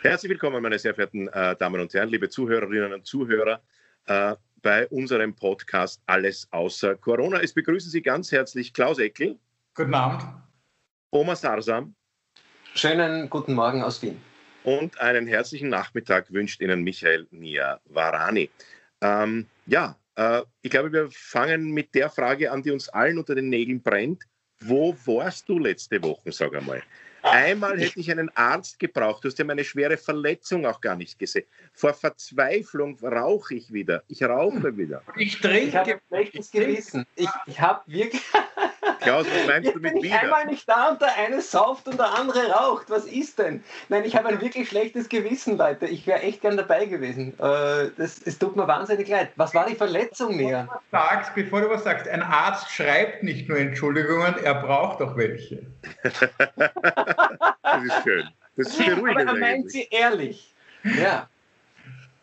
Herzlich willkommen, meine sehr verehrten äh, Damen und Herren, liebe Zuhörerinnen und Zuhörer, äh, bei unserem Podcast Alles außer Corona. Es begrüßen Sie ganz herzlich Klaus Eckel. Guten Abend. Oma Sarsam. Schönen guten Morgen aus Wien. Und einen herzlichen Nachmittag wünscht Ihnen Michael Nia Varani. Ähm, ja, äh, ich glaube, wir fangen mit der Frage an, die uns allen unter den Nägeln brennt. Wo warst du letzte Woche, sag einmal? Einmal hätte ich einen Arzt gebraucht. Du hast ja meine schwere Verletzung auch gar nicht gesehen. Vor Verzweiflung rauche ich wieder. Ich rauche wieder. Ich trinke. Ich habe schlechtes Gewissen. Ich, ich habe wirklich. Klaus, was meinst du mit bin wieder? Ich einmal nicht da und der eine sauft und der andere raucht. Was ist denn? Nein, ich habe ein wirklich schlechtes Gewissen, Leute. Ich wäre echt gern dabei gewesen. Äh, das, es tut mir wahnsinnig leid. Was war die Verletzung mehr? Sagst, bevor du was sagst, ein Arzt schreibt nicht nur Entschuldigungen, er braucht auch welche. das ist schön. Das ist beruhigend. Aber er meint sie ehrlich. Ja.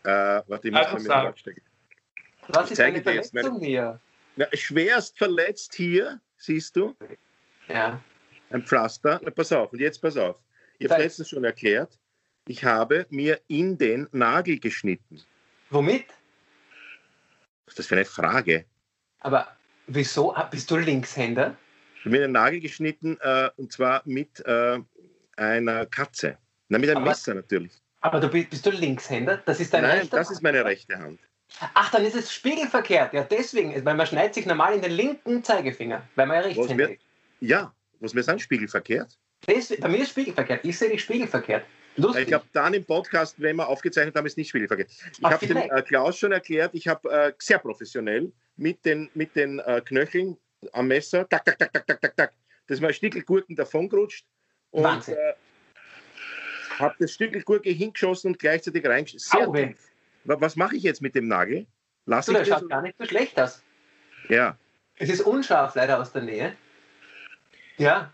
Äh, warte, ich muss Also mal mit. Was ist eine jetzt meine- Verletzung mehr? Na, schwerst verletzt hier, siehst du, Ja. ein Pflaster. Na, pass auf, und jetzt pass auf. Ich habe letztens schon erklärt, ich habe mir in den Nagel geschnitten. Womit? Was ist das für eine Frage? Aber wieso? Ah, Bist du Linkshänder? Ich habe mir den Nagel geschnitten äh, und zwar mit äh, einer Katze. Na, mit einem Aber- Messer natürlich. Aber du bist, bist du Linkshänder? Das ist dein Nein, rechter das ist meine rechte Hand. Ach, dann ist es spiegelverkehrt. Ja, deswegen. Weil man schneidet sich normal in den linken Zeigefinger, weil man ja rechtshänder mir- ist. Ja, muss mir sagen, spiegelverkehrt. Deswegen, bei mir ist spiegelverkehrt. Ich sehe dich spiegelverkehrt. Lustig. Ich habe dann im Podcast, wenn wir aufgezeichnet haben, ist nicht spiegelverkehrt. Ich habe dem äh, Klaus schon erklärt, ich habe äh, sehr professionell mit den, mit den äh, Knöcheln am Messer, tak, tak, tak, tak, tak, tak, tak, das mal Stickelgurken davongerutscht und Wahnsinn. äh, habe das Stückelgurke hingeschossen und gleichzeitig reingeschossen. Sehr tief. Wa- Was mache ich jetzt mit dem Nagel? Lass du, ich der das? schaut gar nicht so schlecht aus. Ja, Es ist unscharf leider aus der Nähe. Ja,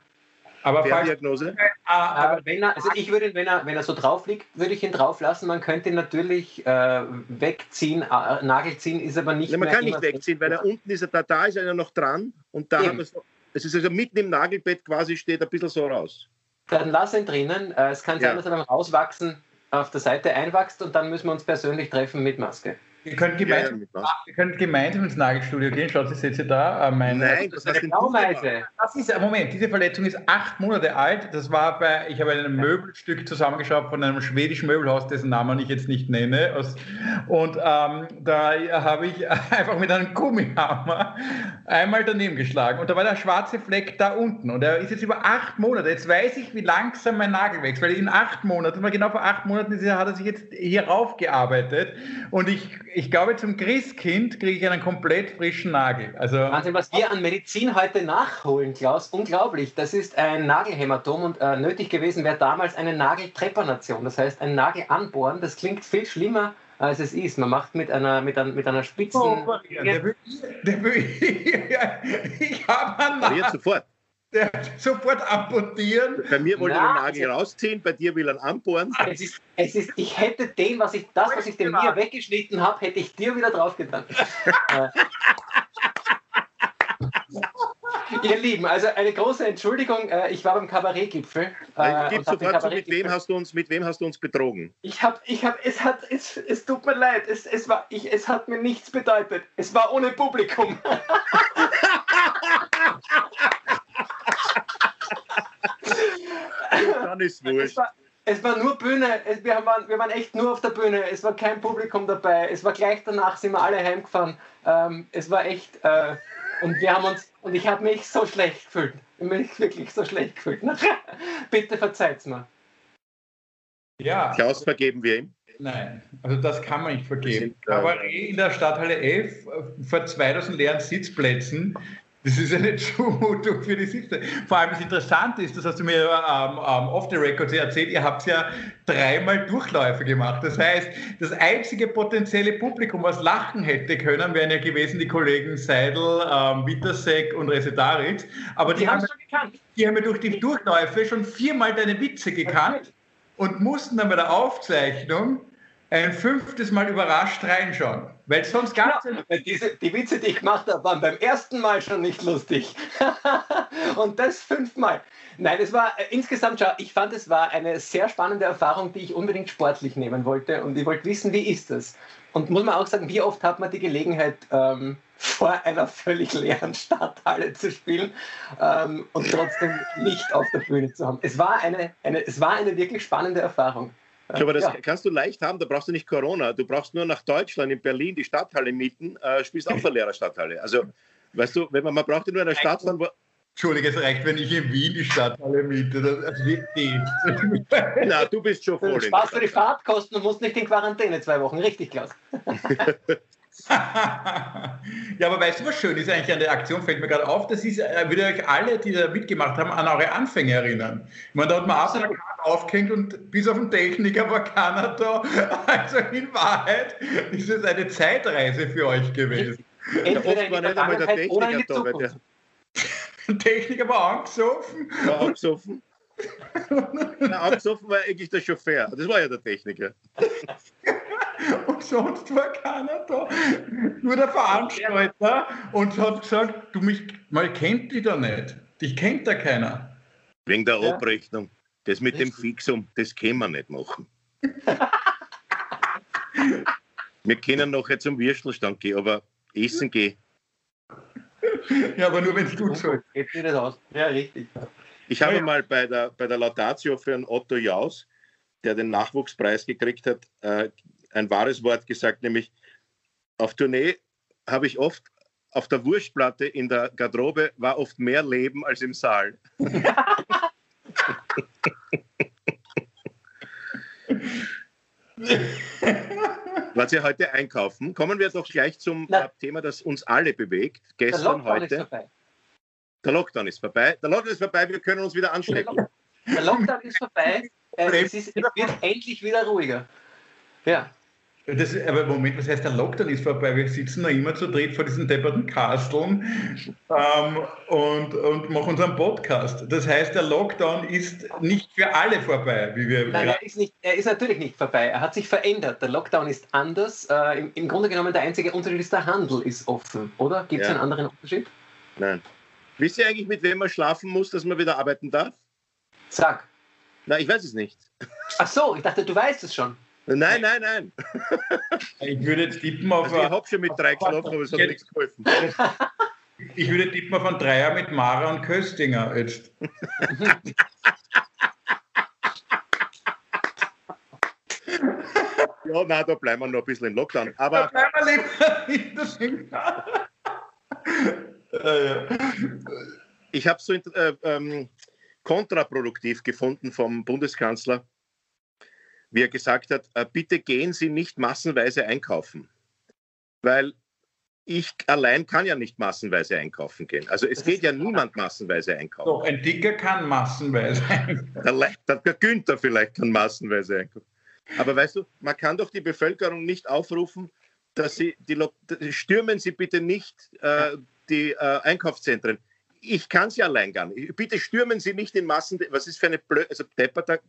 Aber falls, Ferndiagnose. ah, aber wenn er, also ich würde ihn, wenn er, wenn er so drauf liegt, würde ich ihn drauf lassen. Man könnte ihn natürlich äh, wegziehen, äh, Nagel ziehen, ist aber nicht Ja, man mehr kann nicht wegziehen, weil er unten ist, er da, da ist er ja noch dran und da Eben. haben wir es noch. Es ist also mitten im Nagelbett quasi, steht ein bisschen so raus. Dann lass ihn drinnen. Äh, es kann sein, Ja. dass er beim Rauswachsen auf der Seite einwächst und dann müssen wir uns persönlich treffen mit Maske. Ihr könnt Ja, ja, gemeinsam, mit was? ihr könnt gemeinsam ins Nagelstudio gehen. Schaut, ich setze da äh, meine. Nein, das Eine gemacht. Blaumeise. Das ist, Moment, diese Verletzung ist acht Monate alt. Das war bei, ich habe ein Möbelstück zusammengeschraubt von einem schwedischen Möbelhaus, dessen Namen ich jetzt nicht nenne. Und ähm, da habe ich einfach mit einem Gummihammer einmal daneben geschlagen. Und da war der schwarze Fleck da unten. Und er ist jetzt über acht Monate. Jetzt weiß ich, wie langsam mein Nagel wächst, weil in acht Monaten, genau vor acht Monaten hat er sich jetzt hier raufgearbeitet. Und ich, ich glaube, zum Christkind kriege ich einen komplett frischen Nagel. Also Wahnsinn, was wir an Medizin heute nachholen, Klaus. Unglaublich. Das ist ein Nagelhämatom und äh, nötig gewesen wäre damals eine Nageltrepanation. Das heißt, ein Nagel anbohren. Das klingt viel schlimmer, als es ist. Man macht mit einer, mit einer, mit einer spitzen. operieren. Der will, der will, ich habe einen Nagel, sofort. Der sofort amputieren. Bei mir wollte er den Nagel also- rausziehen, bei dir will er anbohren. Es ist, es ist, ich hätte den, was ich, das, was ich dem mir weggeschnitten habe, hätte ich dir wieder draufgetan. Äh. Ihr Lieben, also eine große Entschuldigung. äh, Ich war beim Kabarettgipfel. äh, Gib hab sofort zu, mit wem hast du uns, mit wem hast du uns betrogen? Ich habe, ich habe, es hat, es, es tut mir leid, es, es war, ich, es hat mir nichts bedeutet. Es war ohne Publikum. Dann ist Es wurscht. war, es war nur Bühne, es, wir, waren, wir waren echt nur auf der Bühne, es war kein Publikum dabei, es war gleich danach, sind wir alle heimgefahren. Ähm, es war echt, äh, und wir haben uns, und ich habe mich so schlecht gefühlt. Ich habe mich wirklich so schlecht gefühlt. Bitte verzeiht's mir. Ja, Klaus vergeben wir ihm. nein, also das kann man nicht vergeben. Äh, Aber in der Stadthalle 11 äh, vor 2000 leeren Sitzplätzen, das ist eine Zumutung für die Sitze. Vor allem das Interessante ist, das hast du mir ähm, ähm, off the record erzählt, ihr habt ja dreimal Durchläufe gemacht. Das heißt, das einzige potenzielle Publikum, was lachen hätte können, wären ja gewesen die Kollegen Seidel, ähm, Wittersek und Resetaritz. Aber die, Die haben haben, die haben ja durch die Durchläufe schon viermal deine Witze gekannt und mussten dann bei der Aufzeichnung ein fünftes Mal überrascht reinschauen. Weil sonst gab es ja, diese, Die Witze, die ich gemacht habe, waren beim ersten Mal schon nicht lustig. und das fünfmal. Nein, es war äh, insgesamt, schau, ich fand, es war eine sehr spannende Erfahrung, die ich unbedingt sportlich nehmen wollte. Und ich wollte wissen, wie ist das? Und muss man auch sagen, wie oft hat man die Gelegenheit, ähm, vor einer völlig leeren Stadthalle zu spielen ähm, und trotzdem nicht auf der Bühne zu haben. Es war eine, eine, es war eine wirklich spannende Erfahrung. Ja, aber das ja. kannst du leicht haben, da brauchst du nicht Corona. Du brauchst nur nach Deutschland, in Berlin die Stadthalle mieten, äh, spielst auch eine leere Stadthalle. Also, weißt du, wenn man, man braucht nur in der Stadt wo. Entschuldige, es reicht, wenn ich in Wien die Stadthalle miete. Das wird Na, du bist schon voll. Du sparst du die Fahrtkosten und musst nicht in Quarantäne zwei Wochen. Richtig, Klaus. ja, aber weißt du, was schön ist eigentlich an der Aktion, fällt mir gerade auf, das ist, äh, würde euch alle, die da mitgemacht haben, an eure Anfänge erinnern. Ich meine, da hat man auch eine Karte aufgehängt und bis auf den Techniker war keiner da. Also in Wahrheit ist es eine Zeitreise für euch gewesen. Entweder in war nicht einmal der Techniker da, weil der, der Techniker war angesoffen. War angesoffen. Nein, angesoffen war eigentlich der Chauffeur. Das war ja der Techniker. und sonst war keiner da. Nur der Veranstalter und hat gesagt, du mich mal kennt die da nicht. Dich kennt da keiner. Wegen der ja. Abrechnung. Das mit dem Fixum, das können wir nicht machen. wir können nachher zum Würstelstand gehen, aber essen gehen. Ja, aber nur wenn es gut so Geht nicht aus. Ja, richtig. Ich habe mal bei der, bei der Laudatio für einen Otto Jaus, der den Nachwuchspreis gekriegt hat, äh, ein wahres Wort gesagt, nämlich auf Tournee habe ich oft auf der Wurstplatte in der Garderobe war oft mehr Leben als im Saal. Was ihr heute einkaufen? Kommen wir doch gleich zum Na, Thema, das uns alle bewegt. Gestern, heute. Der Lockdown ist vorbei. Der Lockdown ist vorbei, wir können uns wieder anstecken. Der Lockdown ist vorbei. Äh, es, ist, es wird endlich wieder ruhiger. Ja. Das, aber Moment, was heißt der Lockdown ist vorbei? Wir sitzen noch immer zu dritt vor diesen depperten Kasteln ähm, und, und machen unseren Podcast. Das heißt, der Lockdown ist nicht für alle vorbei, wie wir. Nein, er ist, nicht, er ist natürlich nicht vorbei. Er hat sich verändert. Der Lockdown ist anders. Äh, im, im, Grunde genommen der einzige Unterschied ist, der Handel ist offen, oder? Gibt es ja. einen anderen Unterschied? Nein. Wisst ihr eigentlich, mit wem man schlafen muss, dass man wieder arbeiten darf? Sag. Na, ich weiß es nicht. Ach so, ich dachte, du weißt es schon. Nein, nein, nein. Ich würde jetzt tippen auf. Also ich habe schon mit drei geschlafen, aber es hat nichts geholfen. Ich würde tippen auf einen Dreier mit Mara und Köstinger jetzt. ja, nein, da bleiben wir noch ein bisschen im Lockdown. Aber da bleiben wir lieber in der Ich habe es so äh, ähm, kontraproduktiv gefunden vom Bundeskanzler wie er gesagt hat, äh, bitte gehen Sie nicht massenweise einkaufen. Weil ich allein kann ja nicht massenweise einkaufen gehen. Also es das geht ja niemand massenweise einkaufen. Doch, ein Dicker kann massenweise einkaufen. Der, der Günther vielleicht kann massenweise einkaufen. Aber weißt du, man kann doch die Bevölkerung nicht aufrufen, dass sie, die, stürmen Sie bitte nicht äh, die äh, Einkaufszentren. Ich kann sie allein gar nicht. Bitte stürmen Sie nicht in Massen. Was ist für eine blöde, also Depper,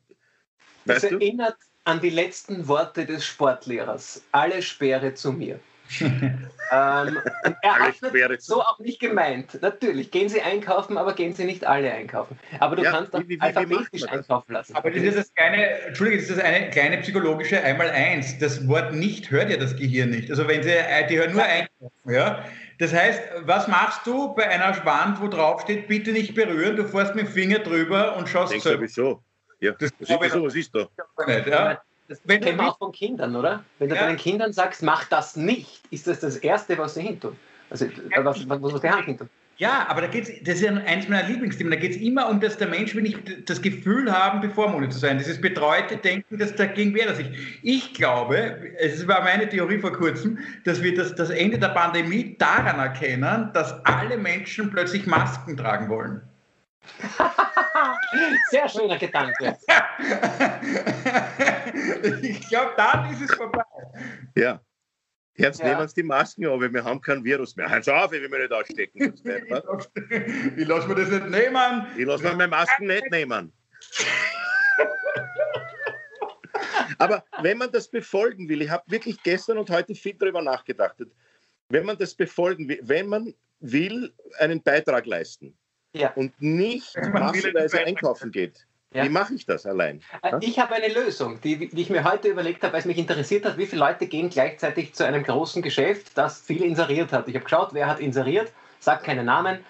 das erinnert an die letzten Worte des Sportlehrers. Alle Sperre zu mir. ähm, er hat so auch nicht gemeint. Natürlich, gehen Sie einkaufen, aber gehen Sie nicht alle einkaufen. Aber du ja, kannst auch alphabetisch einkaufen lassen. Aber das ist das kleine, Entschuldige, das ist das eine kleine psychologische Einmal-Eins. Das Wort nicht hört ja das Gehirn nicht. Also wenn Sie, äh, die hören nur einkaufen, ja. Das heißt, was machst du bei einer Wand, wo drauf steht, bitte nicht berühren, du fährst mit dem Finger drüber und schaust Denkst sowieso. Ja, das, das ist so, was ist da? Nicht, ja? Das kennen wir auch von Kindern, oder? Wenn du ja. deinen Kindern sagst, mach das nicht, ist das das Erste, was sie hintun. Also, was, was muss die Hand hintun? Ja, aber da geht's, das ist ja eins meiner Lieblingsthemen. Da geht es immer um, dass der Mensch will nicht das Gefühl haben, bevormundet zu sein. Dieses betreute Denken, das dagegen wehrt er sich. Ich glaube, es war meine Theorie vor kurzem, dass wir das, das Ende der Pandemie daran erkennen, dass alle Menschen plötzlich Masken tragen wollen. Sehr schöner Gedanke. ich glaube, dann ist es vorbei. Ja. Jetzt ja. nehmen uns die Masken an, weil wir haben kein Virus mehr. Hör auf, ich will mich nicht ausstecken. ich lasse mir das nicht nehmen. Ich lasse mir meine Masken nicht nehmen. Aber wenn man das befolgen will, ich habe wirklich gestern und heute viel darüber nachgedacht, wenn man das befolgen will, wenn man will, einen Beitrag leisten ja. und nicht massenweise einkaufen geht, ja. Wie mache ich das allein? Äh, ich habe eine Lösung, die, die, ich mir heute überlegt habe, weil es mich interessiert hat, wie viele Leute gehen gleichzeitig zu einem großen Geschäft, das viel inseriert hat. Ich habe geschaut, wer hat inseriert, sagt keine Namen,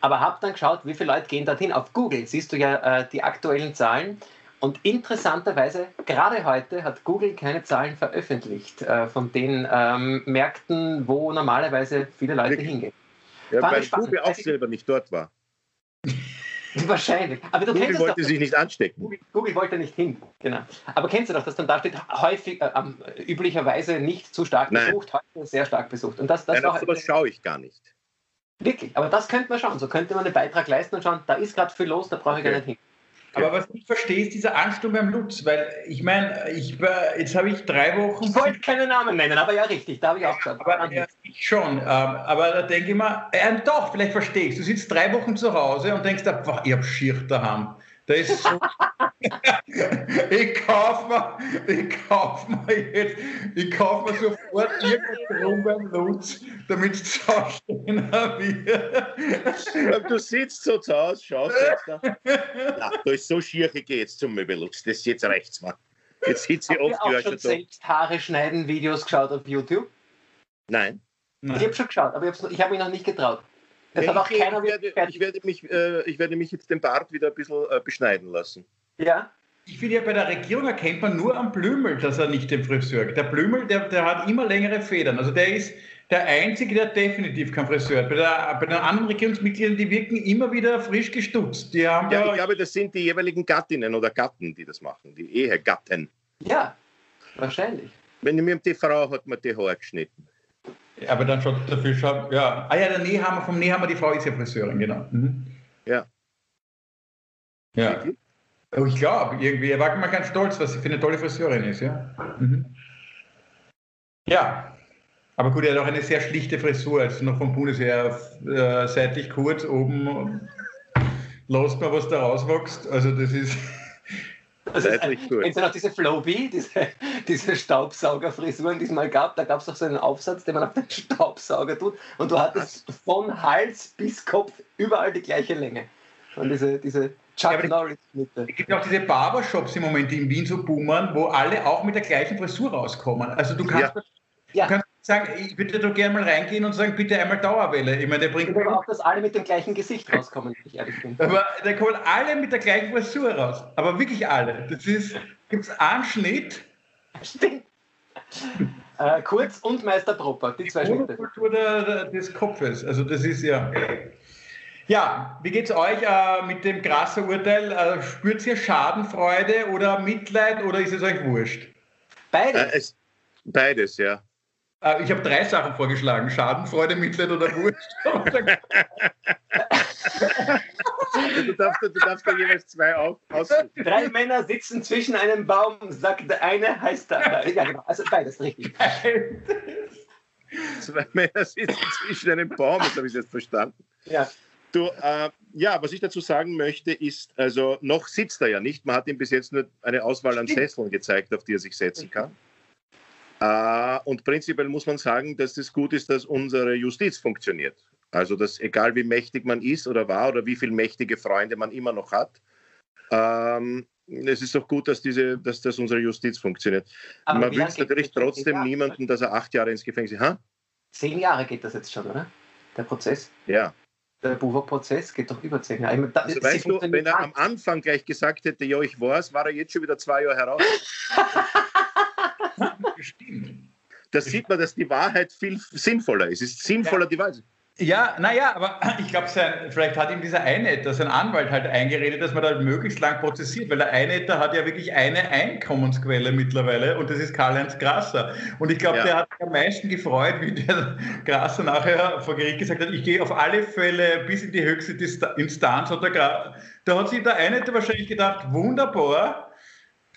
aber habe dann geschaut, wie viele Leute gehen dorthin. Auf Google siehst du ja äh, die aktuellen Zahlen. Und interessanterweise, gerade heute hat Google keine Zahlen veröffentlicht äh, von den ähm, Märkten, wo normalerweise viele Leute Wirklich? hingehen. Ja, weil Google auch selber nicht dort war. Wahrscheinlich. Aber du Google wollte doch, sich nicht anstecken. Google, Google, wollte nicht hin, genau. Aber kennst du doch, dass dann da steht, häufig, äh, üblicherweise nicht zu stark Nein. besucht, heute sehr stark besucht. Und das, das Nein, war, das schaue ich gar nicht. Wirklich, aber das könnte man schauen. So könnte man einen Beitrag leisten und schauen, da ist gerade viel los, da brauche ich okay. gar nicht hin. Aber was ich verstehe, ist dieser Ansturm beim Lutz, weil ich meine, ich, jetzt habe ich drei Wochen. Ich wollte keine Namen nennen, aber ja, richtig, da habe ich auch geschaut. Aber ja, ich schon. Ähm, aber da denke ich mir, äh, doch, vielleicht verstehe ich Du sitzt drei Wochen zu Hause und denkst, boah, ich habe Schier daheim. Da ist so. ich kaufe mir, ich kauf mir jetzt, ich kaufe mir sofort irgendein Drum beim Lutz, damit es zu stehen wird. Du sitzt so zu Hause, schaust jetzt da. Na, da ist so schier, ich gehe jetzt zum Möbellutz. Das ist jetzt rechts, man. Jetzt sitze ich oft auch schon selbst Haare schneiden Videos geschaut auf YouTube? Nein. Nein. Ich habe schon geschaut, aber ich habe hab mich noch nicht getraut. Das hat auch ich, keiner werde, ich, werde mich, äh, ich werde mich jetzt den Bart wieder ein bisschen äh, beschneiden lassen. Ja. Ich finde ja, bei der Regierung erkennt man nur am Blümel, dass er nicht den Friseur hat. Der Blümel, der, der hat immer längere Federn. Also der ist der Einzige, der definitiv kein Friseur hat. Bei, der, bei den anderen Regierungsmitgliedern, die wirken immer wieder frisch gestutzt. Die haben ja, ich glaube, das sind die jeweiligen Gattinnen oder Gatten, die das machen, die Ehegatten. Ja, wahrscheinlich. Wenn ich mir die Frau hat man die Haare geschnitten. Aber dann schaut dafür schon, ja. Ah ja, der Nehammer, vom Nehammer, die Frau ist ja Friseurin, genau. Mhm. Ja. Ja. Oh, ich glaube, irgendwie, er war immer ganz stolz, was sie für eine tolle Friseurin ist, ja. Mhm. Ja. Aber gut, er hat auch eine sehr schlichte Frisur, also noch vom Bundesheer äh, seitlich kurz, oben lasst mal, was da rauswächst. Also das ist. Das ist ein, Kennst du noch diese Flowbee, diese, diese Staubsaugerfrisuren, die es mal gab? Da gab es doch so einen Aufsatz, den man auf den Staubsauger tut und du hattest von Hals bis Kopf überall die gleiche Länge. Und diese, diese Chuck ja, Norris-Mitte. Es gibt auch diese Barbershops im Moment, die in Wien so boomern, wo alle auch mit der gleichen Frisur rauskommen. Also du kannst, ja. du kannst sagen, ich würde da gerne mal reingehen und sagen, bitte einmal Dauerwelle. Ich meine, der bringt. Ich auch, dass alle mit dem gleichen Gesicht rauskommen, wenn ich ehrlich bin. Aber da kommen alle mit der gleichen Frisur raus. Aber wirklich alle. Das ist, gibt es einen Schnitt. Stimmt. äh, Kurz und Meister Proper, die zwei Schnitte. Kultur der, der, des Kopfes. Also das ist ja. Ja, wie geht es euch äh, mit dem krassen Urteil? Äh, spürt ihr Schadenfreude oder Mitleid oder ist es euch wurscht? Beides. Äh, es, beides, ja. Äh, ich habe drei Sachen vorgeschlagen: Schadenfreude, Mitleid oder Wurscht. du, darfst, du darfst da jeweils zwei auf, aussuchen. Drei Männer sitzen zwischen einem Baum, sagt der eine, heißt der. Ja, genau. Also beides richtig. Zwei Männer sitzen zwischen einem Baum, das habe ich jetzt verstanden. Ja. Du, äh, ja, was ich dazu sagen möchte, ist, also noch sitzt er ja nicht. Man hat ihm bis jetzt nur eine Auswahl an Sesseln gezeigt, auf die er sich setzen kann. Äh, und prinzipiell muss man sagen, dass es gut ist, dass unsere Justiz funktioniert. Also, dass egal wie mächtig man ist oder war oder wie viele mächtige Freunde man immer noch hat, ähm, es ist doch gut, dass, diese, dass das unsere Justiz funktioniert. Aber man wünscht natürlich trotzdem niemanden, dass er acht Jahre ins Gefängnis. Ha? Zehn Jahre geht das jetzt schon, oder? Der Prozess? Ja. Der Buwok-Prozess geht doch über zehn Jahre. Da, also weißt du, wenn er am Anfang gleich gesagt hätte, ja, ich weiß, war er jetzt schon wieder zwei Jahre heraus. Stimmt. Da sieht man, dass die Wahrheit viel sinnvoller ist. Es ist sinnvoller, ja. die Wahrheit. Ja, naja, aber ich glaube, vielleicht hat ihm dieser Einetter, sein Anwalt halt eingeredet, dass man da möglichst lang prozessiert, weil der Einetter hat ja wirklich eine Einkommensquelle mittlerweile und das ist Karl-Heinz Grasser. Und ich glaube, ja. der hat sich am meisten gefreut, wie der Grasser nachher vor Gericht gesagt hat, ich gehe auf alle Fälle bis in die höchste Instanz. Und der da hat sich der Einetter wahrscheinlich gedacht, wunderbar,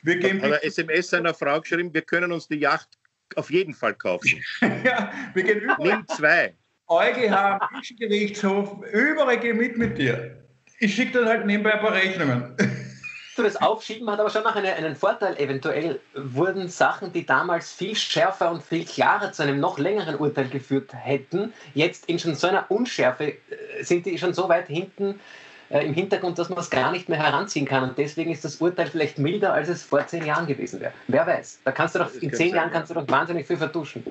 wir gehen. Hat er SMS seiner Frau geschrieben, wir können uns die Yacht auf jeden Fall kaufen. ja, wir gehen über. Nimm zwei. EuGH, Gerichtshof, überall geh mit mit dir. Ich schicke dann halt nebenbei ein paar Rechnungen. So, das Aufschieben hat aber schon noch eine, einen Vorteil. Eventuell wurden Sachen, die damals viel schärfer und viel klarer zu einem noch längeren Urteil geführt hätten, jetzt in schon so einer Unschärfe, äh, sind die schon so weit hinten äh, im Hintergrund, dass man es gar nicht mehr heranziehen kann. Und deswegen ist das Urteil vielleicht milder, als es vor zehn Jahren gewesen wäre. Wer weiß. Da kannst du doch, in zehn sein. Jahren kannst du doch wahnsinnig viel vertuschen.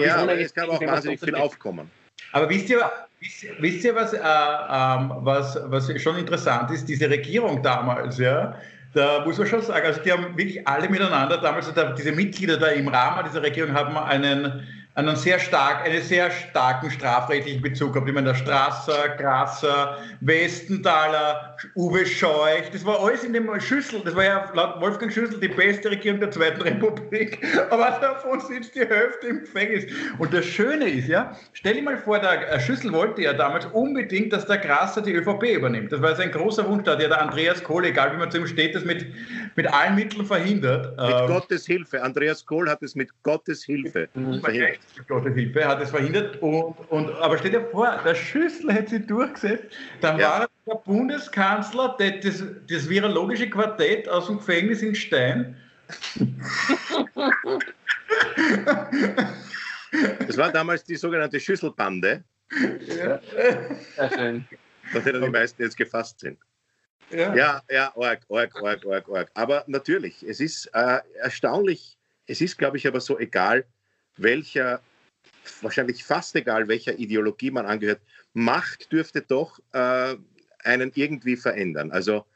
Ja, aber es kann auch wahnsinnig viel aufkommen. Aber wisst ihr, wisst, wisst ihr was, äh, ähm, was, was schon interessant ist? Diese Regierung damals, ja, da muss man schon sagen, also die haben wirklich alle miteinander damals, also diese Mitglieder da im Rahmen dieser Regierung haben einen einen sehr stark, einen sehr starken strafrechtlichen Bezug gehabt. Ich meine, der Strasser, Grasser, Westenthaler, Uwe Scheuch, das war alles in dem Schüssel, das war ja laut Wolfgang Schüssel die beste Regierung der Zweiten Republik, aber davon sitzt die Hälfte im Gefängnis. Und das Schöne ist, ja, stell dir mal vor, der Schüssel wollte ja damals unbedingt, dass der Grasser die ÖVP übernimmt. Das war sein großer Wunsch, da hat ja der Andreas Kohl, egal wie man zu ihm steht, das mit, mit allen Mitteln verhindert. Mit ähm, Gottes Hilfe. Andreas Kohl hat es mit Gottes Hilfe verhindert. Gottes Hilfe, hat es verhindert. Und, und, aber stell dir vor, der Schüssel hätte sie durchgesetzt, dann ja. war der Bundeskanzler das, das, das virologische Quartett aus dem Gefängnis in Stein. Das war damals die sogenannte Schüsselbande. Ja. Sehr schön. Von denen die meisten jetzt gefasst sind. Ja, ja, ja org, org, org, org, org. Aber natürlich, es ist äh, erstaunlich, es ist, glaube ich, aber so egal, welcher wahrscheinlich fast egal, welcher Ideologie man angehört, Macht dürfte doch äh, einen irgendwie verändern. Also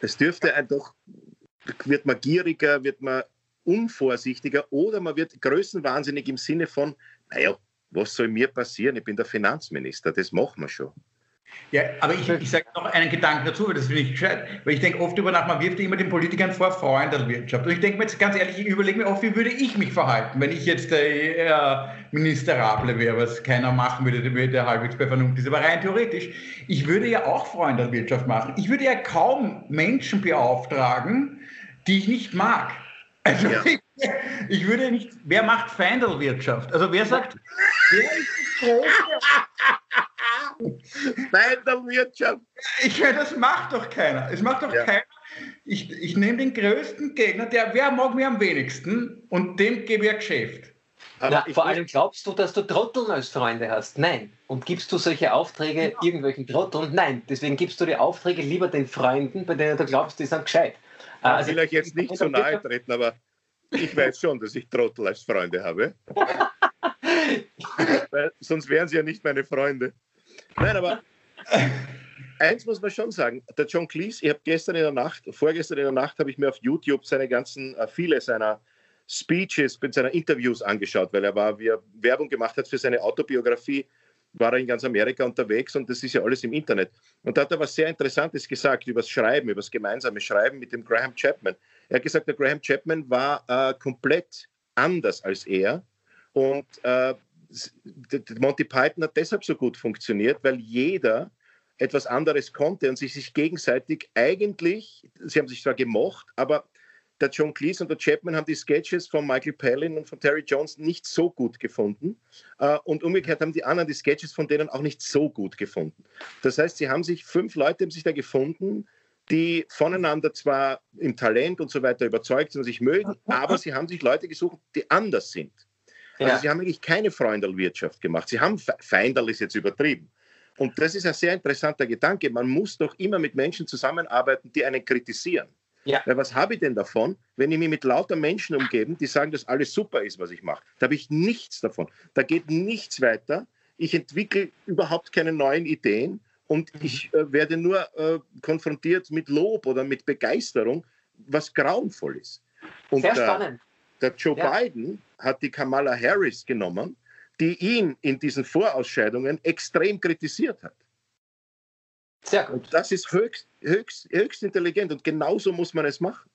es dürfte doch, wird man gieriger, wird man unvorsichtiger oder man wird größenwahnsinnig im Sinne von, naja, was soll mir passieren? Ich bin der Finanzminister, das machen wir schon. Ja, aber ich, ich sage noch einen Gedanken dazu, weil das finde ich gescheit. Weil ich denke oft über nach, man wirft immer den Politikern vor Freund der Wirtschaft. Und ich denke mir jetzt ganz ehrlich, ich überlege mir oft, wie würde ich mich verhalten, wenn ich jetzt der äh, Ministerable wäre, was keiner machen würde, der, der halbwegs bei Vernunft ist. Aber rein theoretisch, ich würde ja auch Freund der Wirtschaft machen. Ich würde ja kaum Menschen beauftragen, die ich nicht mag. Also ja. ich, ich, würde nicht, wer macht Feindelwirtschaft? Also wer sagt, wer ist das größte Nein, der Wirtschaft. Ich meine, das macht doch keiner. Es macht doch ja. keiner. Ich, ich nehme den größten Gegner, der wer mag mir am wenigsten und dem gebe ich ein Geschäft. Na, vor allem glaubst du, dass du Trotteln als Freunde hast? Nein. Und gibst du solche Aufträge ja. irgendwelchen Trotteln? Nein. Deswegen gibst du die Aufträge lieber den Freunden, bei denen du glaubst, die sind gescheit. Also, ich will euch jetzt nicht so nahe treten, aber ich weiß schon, dass ich Trottel als Freunde habe. Weil sonst wären sie ja nicht meine Freunde. Nein, aber eins muss man schon sagen. Der John Cleese, ich habe gestern in der Nacht, vorgestern in der Nacht, habe ich mir auf YouTube seine ganzen, äh, viele seiner Speeches, seiner Interviews angeschaut, weil er war, wie er Werbung gemacht hat für seine Autobiografie, war er in ganz Amerika unterwegs und das ist ja alles im Internet. Und da hat er was sehr Interessantes gesagt über das Schreiben, über das gemeinsame Schreiben mit dem Graham Chapman. Er hat gesagt, der Graham Chapman war äh, komplett anders als er und äh, Monty Python hat deshalb so gut funktioniert, weil jeder etwas anderes konnte und sich, sich gegenseitig eigentlich, sie haben sich zwar gemocht, aber der John Cleese und der Chapman haben die Sketches von Michael Palin und von Terry Jones nicht so gut gefunden. Äh, und umgekehrt haben die anderen die Sketches von denen auch nicht so gut gefunden. Das heißt, sie haben sich, fünf Leute haben sich da gefunden, die voneinander zwar im Talent und so weiter überzeugt sind und sich mögen, aber sie haben sich Leute gesucht, die anders sind. Also ja. sie haben eigentlich keine Freundelwirtschaft gemacht. Sie haben Feindel ist jetzt übertrieben. Und das ist ein sehr interessanter Gedanke. Man muss doch immer mit Menschen zusammenarbeiten, die einen kritisieren. Ja. Weil was habe ich denn davon, wenn ich mich mit lauter Menschen umgebe, die sagen, dass alles super ist, was ich mache? Da habe ich nichts davon. Da geht nichts weiter. Ich entwickle überhaupt keine neuen Ideen und mhm. ich äh, werde nur äh, konfrontiert mit Lob oder mit Begeisterung, was grauenvoll ist. Und, Sehr spannend. Der Joe ja. Biden hat die Kamala Harris genommen, die ihn in diesen Vorausscheidungen extrem kritisiert hat. Sehr gut. Und das ist höchst, höchst, höchst intelligent und genauso muss man es machen.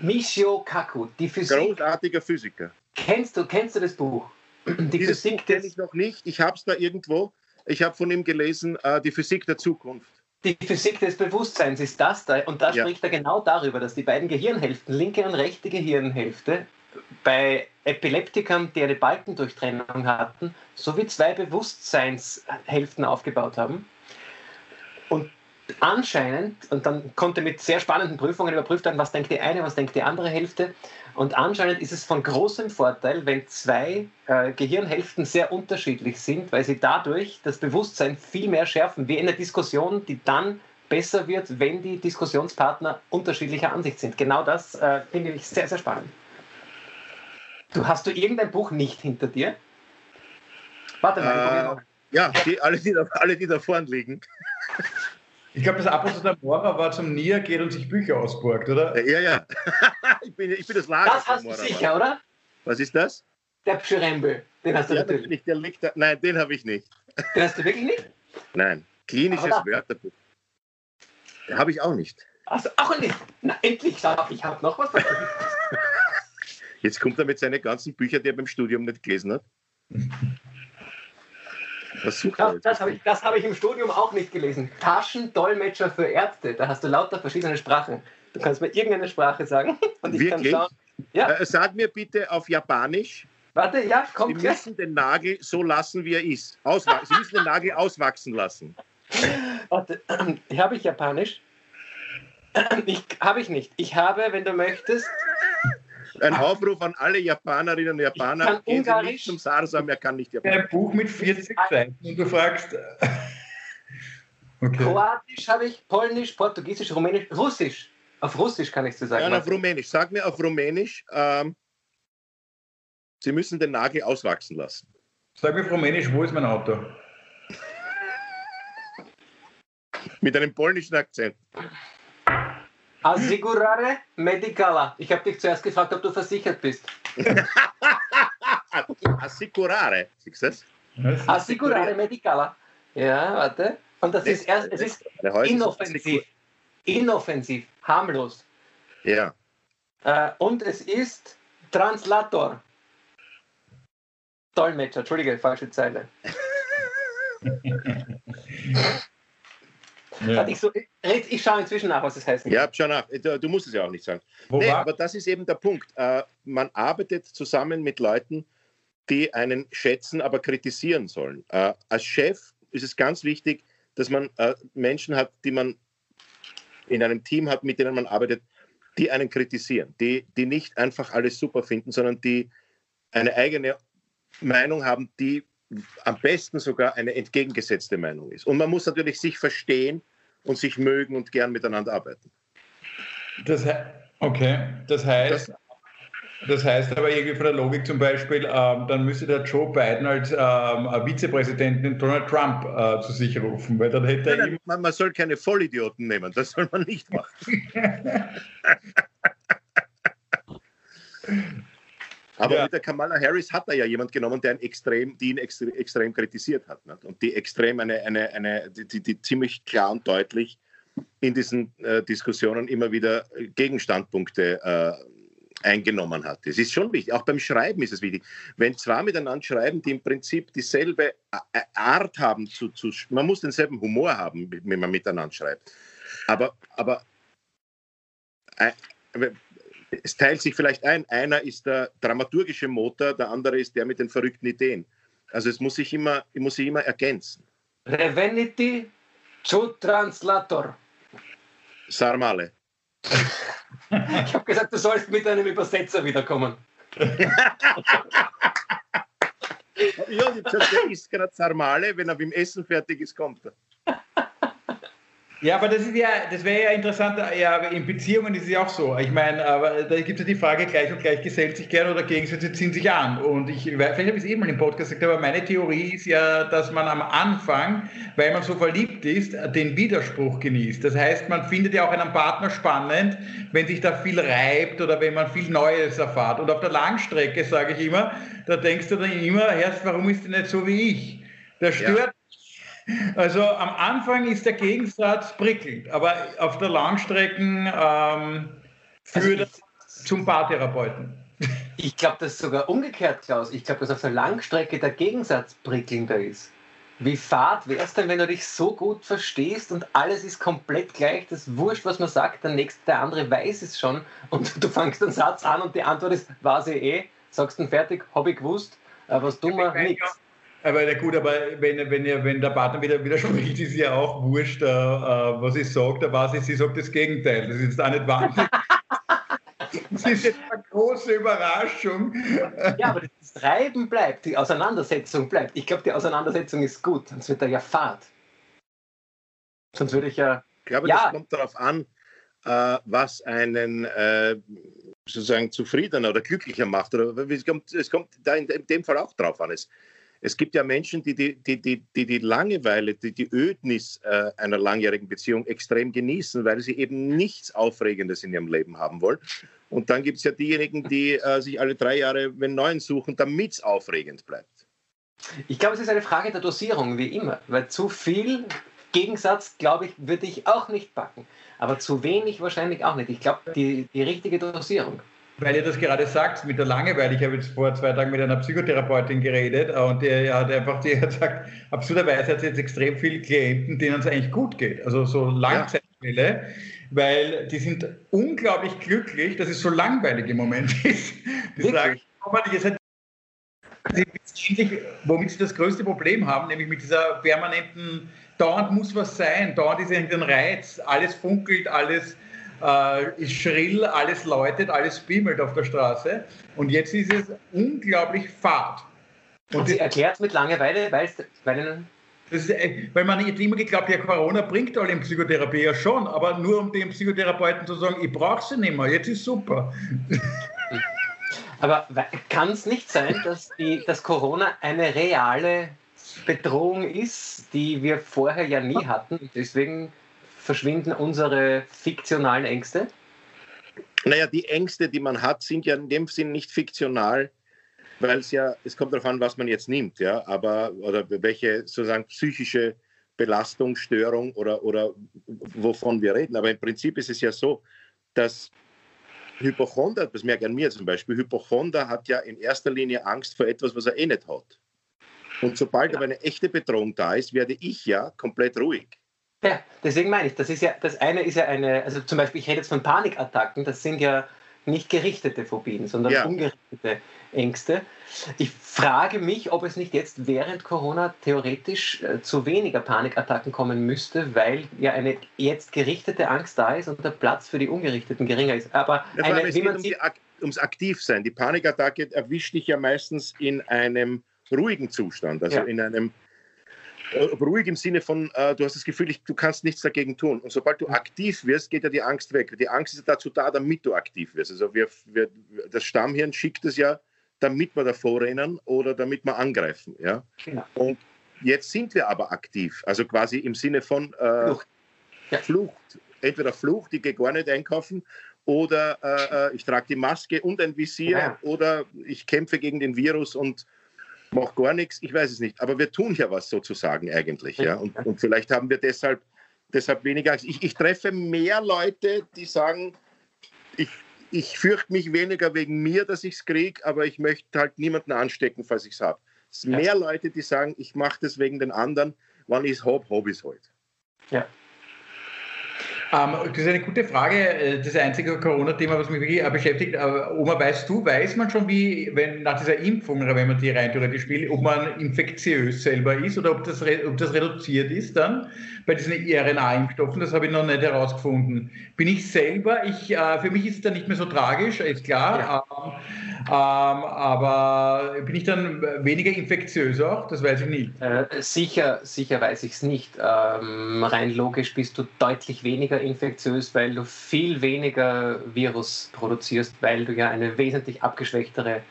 Michio Kaku, die Physik. Großartiger Physiker. Kennst du, kennst du das Buch? Die Dieses Physik kenne ich noch nicht. Ich habe es da irgendwo. Ich habe von ihm gelesen, uh, die Physik der Zukunft die Physik des Bewusstseins ist das da. Und da ja. spricht er genau darüber, dass die beiden Gehirnhälften, linke und rechte Gehirnhälfte, bei Epileptikern, die eine Balkendurchtrennung hatten, sowie zwei Bewusstseinshälften aufgebaut haben. Und anscheinend, und dann konnte mit sehr spannenden Prüfungen überprüft werden, was denkt die eine, was denkt die andere Hälfte. Und anscheinend ist es von großem Vorteil, wenn zwei äh, Gehirnhälften sehr unterschiedlich sind, weil sie dadurch das Bewusstsein viel mehr schärfen, wie in einer Diskussion, die dann besser wird, wenn die Diskussionspartner unterschiedlicher Ansicht sind. Genau das äh, finde ich sehr, sehr spannend. Du hast du irgendein Buch nicht hinter dir? Warte mal. Äh, ja, die, alle, die da, alle, die da vorne liegen. Ich glaube, das Apostel der Mora war zum Nier geht und sich Bücher ausborgt, oder? Ja, ja. ich, bin, ich bin das Lager. Das hast du sicher, oder? Was ist das? Der Pschyrembel. Den hast du ja, natürlich. Der liegt da. Nein, den habe ich nicht. Den hast du wirklich nicht? Nein. Klinisches Wörterbuch. Habe ich auch nicht. Also auch nicht. Na, endlich, ich habe noch was. Jetzt kommt er mit seinen ganzen Büchern, die er beim Studium nicht gelesen hat. Sucht ja, das habe ich, hab ich im Studium auch nicht gelesen. Taschendolmetscher für Ärzte. Da hast du lauter verschiedene Sprachen. Du kannst mir irgendeine Sprache sagen und ich Wirklich? kann schauen. Ja. Äh, sag mir bitte auf Japanisch. Warte, ja, kommt Sie müssen den Nagel so lassen, wie er ist. Auswachsen. Sie müssen den Nagel auswachsen lassen. Warte, habe ich Japanisch? Ich, habe ich nicht. Ich habe, wenn du möchtest, ein Aufruf an alle Japanerinnen und Japaner. Gehen Sie nicht zum Sarsam, er kann nicht Japanisch. Ein Buch mit 40 Seiten und du fragst. Okay. Kroatisch habe ich, Polnisch, Portugiesisch, Rumänisch, Russisch. Auf Russisch kann ich es dir sagen. Ja, auf Rumänisch. Sag mir auf Rumänisch, ähm, Sie müssen den Nagel auswachsen lassen. Sag mir auf Rumänisch, wo ist mein Auto? Mit einem polnischen Akzent. Assicurare medicala. Ich habe dich zuerst gefragt, ob du versichert bist. Assicurare, siehst du das? Assicurare medicala. Ja, warte. Und das, ist erst, es ist inoffensiv. Inoffensiv, harmlos. Ja. Äh, und es ist Translator. Dolmetscher, Entschuldige, falsche Zeile. Ja. Ich, so, ich schaue inzwischen nach, was das heißt. Ja, schau nach. Du musst es ja auch nicht sagen. nee, aber das ist eben der Punkt. Äh, man arbeitet zusammen mit Leuten, die einen schätzen, aber kritisieren sollen. Äh, als Chef ist es ganz wichtig, dass man äh, Menschen hat, die man in einem Team hat, mit denen man arbeitet, die einen kritisieren, die, die nicht einfach alles super finden, sondern die eine eigene Meinung haben, die am besten sogar eine entgegengesetzte Meinung ist. Und man muss natürlich sich verstehen und sich mögen und gern miteinander arbeiten. Das, okay, das heißt, das, das heißt aber irgendwie von der Logik zum Beispiel, ähm, dann müsste der Joe Biden als ähm, Vizepräsidenten Donald Trump äh, zu sich rufen, weil dann hätte nein, nein, man, man soll keine Vollidioten nehmen, das soll man nicht machen. Aber ja. mit der Kamala Harris hat er ja jemand genommen, der ihn extrem, die ihn extrem, extrem kritisiert hat. Nicht? Und die extrem eine, eine, eine die, die, ziemlich klar und deutlich in diesen äh, Diskussionen immer wieder Gegenstandpunkte äh, eingenommen hat. Das ist schon wichtig. Auch beim Schreiben ist es wichtig. Wenn zwei miteinander schreiben, die im Prinzip dieselbe äh, Art haben, zu, zu, man muss denselben Humor haben, wenn man miteinander schreibt. Aber, aber äh, es teilt sich vielleicht ein. Einer ist der dramaturgische Motor, der andere ist der mit den verrückten Ideen. Also es muss sich immer, muss sich immer ergänzen. Reveniti zu Translator. Sarmale. ich habe gesagt, du sollst mit einem Übersetzer wiederkommen. ja, der isst gerade Sarmale, wenn er beim Essen fertig ist, kommt er. Ja, aber das ist ja, das wäre ja interessant, ja, in Beziehungen ist es ja auch so. Ich meine, aber da gibt es ja die Frage, gleich und gleich gesellt sich gern oder Gegensätze ziehen sich an. Und ich, vielleicht habe ich es eben mal im Podcast gesagt, aber meine Theorie ist ja, dass man am Anfang, weil man so verliebt ist, den Widerspruch genießt. Das heißt, man findet ja auch einen Partner spannend, wenn sich da viel reibt oder wenn man viel Neues erfahrt. Und auf der Langstrecke, sage ich immer, da denkst du dann immer, erst, warum ist der nicht so wie ich? Der stört ja. Also am Anfang ist der Gegensatz prickelnd, aber auf der Langstrecken ähm, führt also zum Paartherapeuten. Ich glaube, das ist sogar umgekehrt, Klaus. Ich glaube, dass auf der Langstrecke der Gegensatz prickelnder ist. Wie fad wär's denn, wenn du dich so gut verstehst und alles ist komplett gleich, das wurscht, was man sagt, der nächste, der andere weiß es schon und du fangst einen Satz an und die Antwort ist, war sie eh, sagst du fertig, hab ich gewusst, was dummer, nichts. Aber na gut, aber wenn, wenn, wenn der Partner wieder widerspricht, ist ja auch wurscht, äh, äh was ich sage. Da weiß ich, sie sagt das Gegenteil. Das ist jetzt auch nicht wahnsinnig. das ist jetzt eine große Überraschung. Ja, aber das Treiben bleibt, die Auseinandersetzung bleibt. Ich glaube, die Auseinandersetzung ist gut, sonst wird er ja Fahrt. Sonst würde ich ja. Ich glaube, ja. das kommt darauf an, äh, was einen äh, sozusagen zufriedener oder glücklicher macht. Oder es kommt, es kommt da in, dem Fall auch drauf an. Es, es gibt ja Menschen, die die, die, die, die, Langeweile, die, die Ödnis äh, einer langjährigen Beziehung extrem genießen, weil sie eben nichts Aufregendes in ihrem Leben haben wollen. Und dann gibt es ja diejenigen, die äh, sich alle drei Jahre einen neuen suchen, damit es aufregend bleibt. Ich glaube, es ist eine Frage der Dosierung, wie immer. Weil zu viel Gegensatz, glaube ich, würde ich auch nicht backen. Aber zu wenig wahrscheinlich auch nicht. Ich glaube, die, die richtige Dosierung. Weil ihr das gerade sagt mit der Langeweile. Ich habe jetzt vor zwei Tagen mit einer Psychotherapeutin geredet und die hat einfach die hat gesagt, absurderweise hat sie jetzt extrem viele Klienten, denen es eigentlich gut geht. Also so Langzeitfälle, ja. weil die sind unglaublich glücklich, dass es so langweilig im Moment ist. Die Wirklich? sagen, ihr seid womit sie das größte Problem haben, nämlich mit dieser permanenten, dauernd muss was sein, dauernd ist irgendein Reiz, alles funkelt, alles äh, ist schrill, alles läutet, alles bimmelt auf der Straße. Und jetzt ist es unglaublich fad. Und, Und sie erklärt es mit Langeweile, weil, weil ist, äh, weil man jetzt immer geglaubt, ja, Corona bringt alle in Psychotherapie ja schon, aber nur um dem Psychotherapeuten zu sagen, ich brauche sie nicht mehr, jetzt ist super. Aber kann es nicht sein, dass, die, dass Corona eine reale Bedrohung ist, die wir vorher ja nie hatten? Deswegen verschwinden unsere fiktionalen Ängste? Naja, die Ängste, die man hat, sind ja in dem Sinn nicht fiktional, weil es ja, es kommt darauf an, was man jetzt nimmt, ja, aber oder welche sozusagen psychische Belastung, Störung oder, oder wovon wir reden. Aber im Prinzip ist es ja so, dass Hypochonder, das merke ich an mir zum Beispiel, Hypochonder hat ja in erster Linie Angst vor etwas, was er eh nicht hat. Und sobald ja. aber eine echte Bedrohung da ist, werde ich ja komplett ruhig. Ja, deswegen meine ich, das ist ja, das eine ist ja eine, also zum Beispiel, ich rede jetzt von Panikattacken, das sind ja nicht gerichtete Phobien, sondern ja. ungerichtete Ängste. Ich frage mich, ob es nicht jetzt während Corona theoretisch äh, zu weniger Panikattacken kommen müsste, weil ja eine jetzt gerichtete Angst da ist und der Platz für die ungerichteten geringer ist. Aber ja, eine, es wie man um sieht, ums Aktivsein. Die Panikattacke erwischt dich ja meistens in einem ruhigen Zustand, also ja. in einem ruhig im Sinne von, äh, du hast das Gefühl, ich, du kannst nichts dagegen tun. Und sobald du aktiv wirst, geht ja die Angst weg. Die Angst ist dazu da, damit du aktiv wirst. Also wir, wir, das Stammhirn schickt es ja, damit wir davor rennen oder damit wir angreifen. Ja? Genau. Und jetzt sind wir aber aktiv, also quasi im Sinne von äh, Flucht. Ja. Flucht. Entweder Flucht, ich gehe gar nicht einkaufen, oder äh, äh ich trage die Maske und ein Visier, ja. oder ich kämpfe gegen den Virus und mache gar nichts, ich weiß es nicht. Aber wir tun ja was sozusagen eigentlich. Ja? Und, und vielleicht haben wir deshalb, deshalb weniger Angst. Ich, ich treffe mehr Leute, die sagen, ich, ich fürchte mich weniger wegen mir, dass ich es kriege, aber ich möchte halt niemanden anstecken, falls ich es habe. Es sind ja. mehr Leute, die sagen, ich mache das wegen den anderen, wann ich es habe, habe ich es halt. Ja. Ähm, das ist eine gute Frage. Äh, das einzige Corona-Thema, was mich wirklich äh, beschäftigt. Aber Oma, weißt du, weiß man schon, wie, wenn nach dieser Impfung, wenn man die rein theoretisch spielt, ob man infektiös selber ist oder ob das, ob das reduziert ist dann bei diesen RNA-Impfstoffen? Das habe ich noch nicht herausgefunden. Bin ich selber, ich, äh, für mich ist es dann nicht mehr so tragisch, ist klar. Ja. Ähm, aber bin ich dann weniger infektiös auch? Das weiß ich nicht. Äh, sicher, sicher weiß ich es nicht. Ähm, rein logisch bist du deutlich weniger infektiös, weil du viel weniger Virus produzierst, weil du ja eine wesentlich abgeschwächtere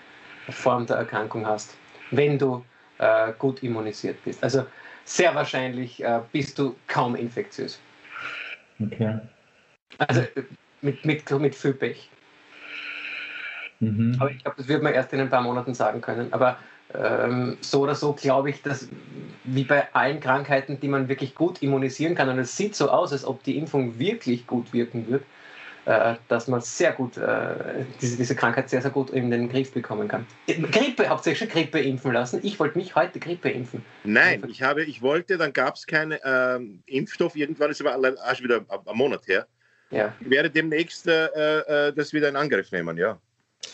Form der Erkrankung hast, wenn du äh, gut immunisiert bist. Also sehr wahrscheinlich äh, bist du kaum infektiös. Okay. Also mit, mit, mit viel Pech. Mhm. Aber ich glaube, das wird man erst in ein paar Monaten sagen können. Aber ähm, so oder so glaube ich, dass wie bei allen Krankheiten, die man wirklich gut immunisieren kann, und es sieht so aus, als ob die Impfung wirklich gut wirken wird, äh, dass man sehr gut äh, diese, diese Krankheit sehr, sehr gut in den Griff bekommen kann. Grippe, habt ihr schon Grippe impfen lassen? Ich wollte mich heute Grippe impfen. Nein, ich, habe, ich wollte, dann gab es keinen ähm, Impfstoff, irgendwann ist aber auch schon wieder ein Monat her. Ja. Ich werde demnächst äh, äh, das wieder in Angriff nehmen, ja.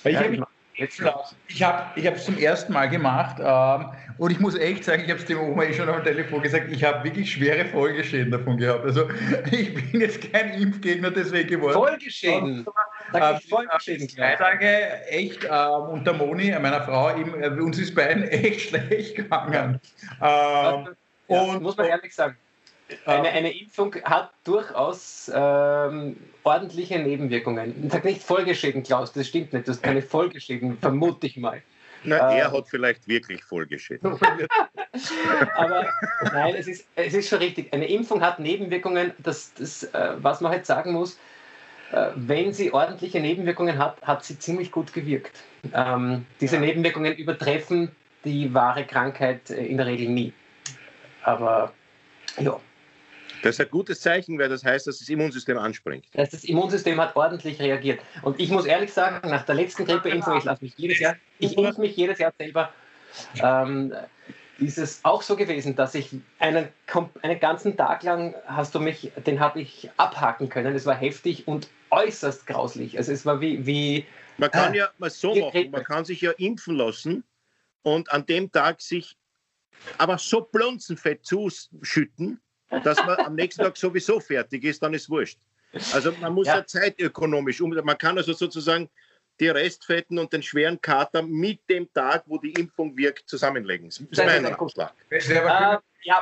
Ich ja, habe Jetzt ich habe ich es zum ersten Mal gemacht ähm, und ich muss echt sagen, ich habe es dem Oma eh schon am Telefon gesagt, ich habe wirklich schwere Folgeschäden davon gehabt. Also ich bin jetzt kein Impfgegner deswegen geworden. Folgeschäden? Sag ich Folgeschäden. Zwei Tage echt ähm, unter Moni, meiner Frau, eben, äh, uns ist beiden echt schlecht gegangen. Ähm, ja, muss man ehrlich sagen. Eine, eine, Impfung hat durchaus ähm, ordentliche Nebenwirkungen. Ich sage nicht Folgeschäden, Klaus, das stimmt nicht. Du hast keine Folgeschäden, vermute ich mal. Na, er ähm, hat vielleicht wirklich Folgeschäden. Aber nein, es ist, es ist schon richtig. Eine Impfung hat Nebenwirkungen. Das, das äh, was man halt sagen muss, äh, wenn sie ordentliche Nebenwirkungen hat, hat sie ziemlich gut gewirkt. Ähm, diese ja. Nebenwirkungen übertreffen die wahre Krankheit äh, in der Regel nie. Aber ja. Das ist ein gutes Zeichen, weil das heißt, dass das Immunsystem anspringt. Das, das Immunsystem hat ordentlich reagiert. Und ich muss ehrlich sagen, nach der letzten Grippeimpfung, ich lasse mich jedes Jahr, ich impfe mich jedes Jahr selber, ähm, ist es auch so gewesen, dass ich einen, einen ganzen Tag lang hast du mich, den habe ich abhaken können. Es war heftig und äußerst grauslich. Also es war wie. wie man kann äh, ja mal so machen, man kann sich ja impfen lassen und an dem Tag sich aber so Blunzenfett zuschütten, dass man am nächsten Tag sowieso fertig ist, dann ist wurscht. Also man muss ja, ja zeitökonomisch um. Man kann also sozusagen die Restfetten und den schweren Kater mit dem Tag, wo die Impfung wirkt, zusammenlegen. Das ist mein Ratschlag. Äh, ja,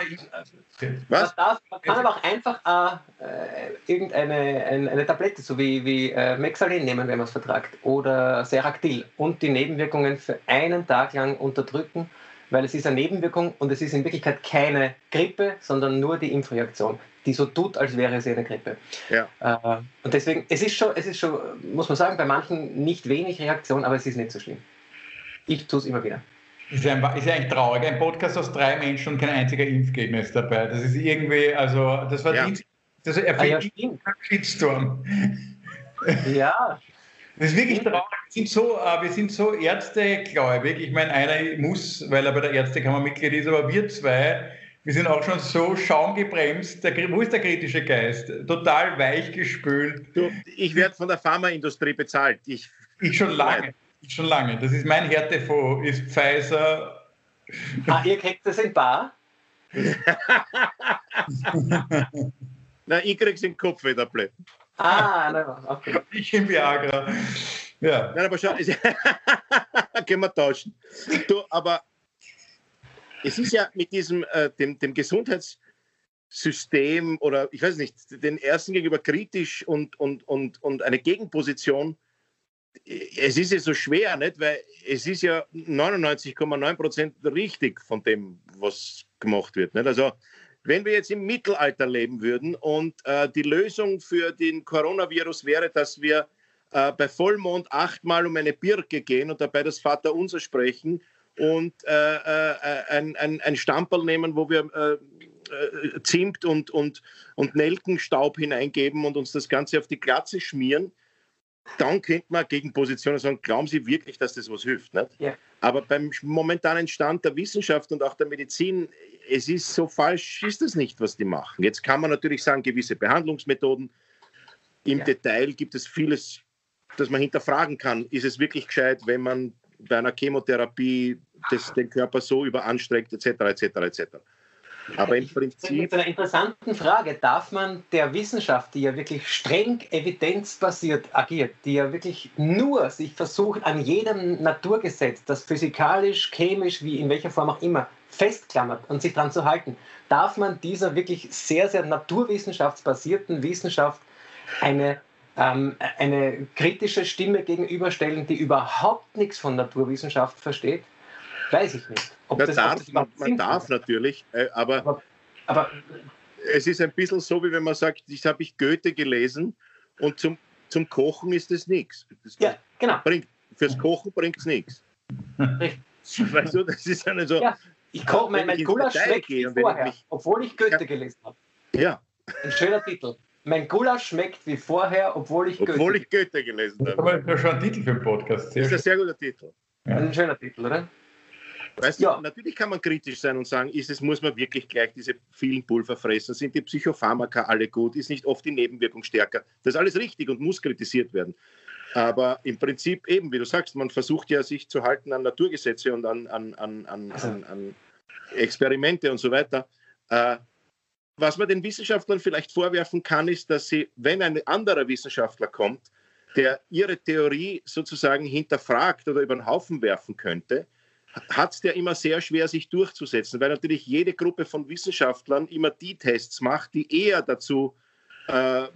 Was? Man, darf, man kann aber auch einfach äh, irgendeine eine, eine, Tablette, so wie, wie äh, Mexalin nehmen, wenn man es vertragt, oder Seractil und die Nebenwirkungen für einen Tag lang unterdrücken weil es ist eine Nebenwirkung und es ist in Wirklichkeit keine Grippe, sondern nur die Impfreaktion, die so tut, als wäre sie eine Grippe. Ja. Äh, und deswegen, es ist schon, es ist schon, muss man sagen, bei manchen nicht wenig Reaktion, aber es ist nicht so schlimm. Ich tue es immer wieder. Ist ja, ein, ist ja eigentlich traurig. Ein Podcast aus drei Menschen und kein einziger Impfgegner ist dabei. Das ist irgendwie, also, das war ja. die, das erfüllt ah, ja, Shitstorm. Ja, das ist wirklich traurig. Wir sind so, äh, wir sind so ärztegläubig. Ich meine, einer muss, weil er bei der Ärztekammer Mitglied ist, aber wir zwei, wir sind auch schon so schaumgebremst. Der, wo ist der kritische Geist? Total weichgespült. Du, ich werde von der Pharmaindustrie bezahlt. Ich, ich schon lange. Ich schon lange. Das ist mein Härtefonds, ist Pfizer. Ah, ihr kriegt das in Bar? Na, ich krieg's in den Kopf wieder blöd. Ah, nein, okay. Ich im Viagra. Ja. Nein, aber schau, können wir tauschen. Du, aber es ist ja mit diesem, äh, dem, dem Gesundheitssystem oder ich weiß nicht, den ersten gegenüber kritisch und, und, und, und eine Gegenposition. Es ist ja so schwer, nicht? weil es ist ja 99,9 Prozent richtig von dem, was gemacht wird. Nicht? Also wenn wir jetzt im Mittelalter leben würden und äh, die Lösung für den Coronavirus wäre, dass wir äh, bei Vollmond achtmal um eine Birke gehen und dabei das Vaterunser sprechen und äh, äh ein, ein, ein Stamperl nehmen, wo wir äh, äh, Zimt und, und, und Nelkenstaub hineingeben und uns das Ganze auf die Glatze schmieren, dann könnte man gegen Positionen sagen, glauben Sie wirklich, dass das was hilft? Nicht? Ja. Aber beim momentanen Stand der Wissenschaft und auch der Medizin, es ist so falsch, ist das nicht, was die machen. Jetzt kann man natürlich sagen, gewisse Behandlungsmethoden. Im ja. Detail gibt es vieles, das man hinterfragen kann. Ist es wirklich gescheit, wenn man bei einer Chemotherapie das, den Körper so überanstrengt, etc., etc., etc. Aber im Prinzip. Mit einer interessanten Frage: Darf man der Wissenschaft, die ja wirklich streng evidenzbasiert agiert, die ja wirklich nur sich versucht, an jedem Naturgesetz, das physikalisch, chemisch, wie in welcher Form auch immer, festklammert und sich daran zu halten, darf man dieser wirklich sehr, sehr naturwissenschaftsbasierten Wissenschaft eine, ähm, eine kritische Stimme gegenüberstellen, die überhaupt nichts von Naturwissenschaft versteht? Weiß ich nicht. Ob das, darf, das man, man darf natürlich, äh, aber, aber, aber, es ist ein bisschen so, wie wenn man sagt, ich habe ich Goethe gelesen und zum, zum Kochen ist es nichts. Ja, genau. Bringt, fürs Kochen bringt es nichts. Weißt du, das ist eine so. Ja, ich koche mein, mein Gulasch schmeckt wie vorher, mich, obwohl ich Goethe ja, gelesen habe. Ja. Ein schöner Titel. Mein Gulasch schmeckt wie vorher, obwohl ich Goethe, obwohl ich Goethe gelesen habe. Das ist schon ein Titel für einen Podcast. Sehr das ist ein sehr guter Titel. Ja. Ein schöner Titel, oder? Weißt ja. du, natürlich kann man kritisch sein und sagen, ist es, muss man wirklich gleich diese vielen Pulver fressen? Sind die Psychopharmaka alle gut? Ist nicht oft die Nebenwirkung stärker? Das ist alles richtig und muss kritisiert werden. Aber im Prinzip eben, wie du sagst, man versucht ja sich zu halten an Naturgesetze und an, an, an, an, also. an Experimente und so weiter. Äh, was man den Wissenschaftlern vielleicht vorwerfen kann, ist, dass sie, wenn ein anderer Wissenschaftler kommt, der ihre Theorie sozusagen hinterfragt oder über den Haufen werfen könnte, hat es der immer sehr schwer, sich durchzusetzen, weil natürlich jede Gruppe von Wissenschaftlern immer die Tests macht, die eher dazu, äh,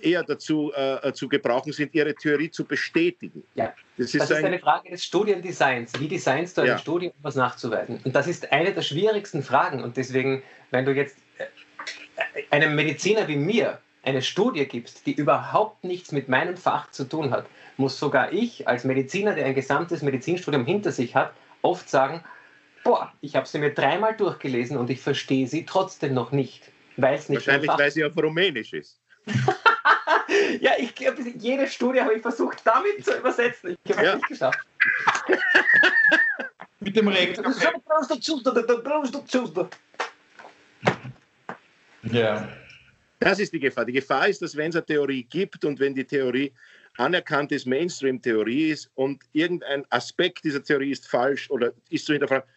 eher dazu äh, zu gebrauchen sind, ihre Theorie zu bestätigen. Ja, das ist, das ist ein, eine Frage des Studiendesigns. Wie designst du eine ja. Studie, um was nachzuweisen? Und das ist eine der schwierigsten Fragen. Und deswegen, wenn du jetzt äh, einem Mediziner wie mir eine Studie gibst, die überhaupt nichts mit meinem Fach zu tun hat, muss sogar ich als Mediziner, der ein gesamtes Medizinstudium hinter sich hat, oft sagen, boah, ich habe sie mir dreimal durchgelesen und ich verstehe sie trotzdem noch nicht. Weil es nicht Wahrscheinlich, weil sie auf Rumänisch ist. ja, ich glaube, jede Studie habe ich versucht, damit zu übersetzen. Ich habe es ja. nicht geschafft. Mit dem Rektor. Ja. Das ist die Gefahr. Die Gefahr ist, dass wenn es eine Theorie gibt und wenn die Theorie anerkanntes Mainstream-Theorie ist und irgendein Aspekt dieser Theorie ist falsch oder ist zu hinterfragen,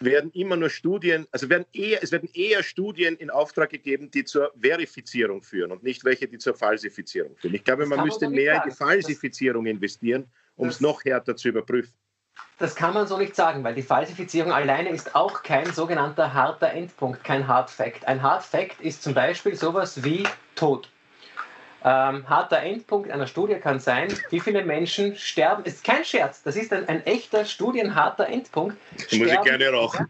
werden immer nur Studien, also werden eher, es werden eher Studien in Auftrag gegeben, die zur Verifizierung führen und nicht welche, die zur Falsifizierung führen. Ich glaube, man müsste mehr in die Falsifizierung investieren, um es noch härter zu überprüfen. Das kann man so nicht sagen, weil die Falsifizierung alleine ist auch kein sogenannter harter Endpunkt, kein Hard Fact. Ein Hard Fact ist zum Beispiel sowas wie Tod. Ähm, harter Endpunkt einer Studie kann sein, wie viele Menschen sterben. Ist kein Scherz, das ist ein, ein echter studienharter Endpunkt. Sterben, Muss ich gerne rauchen.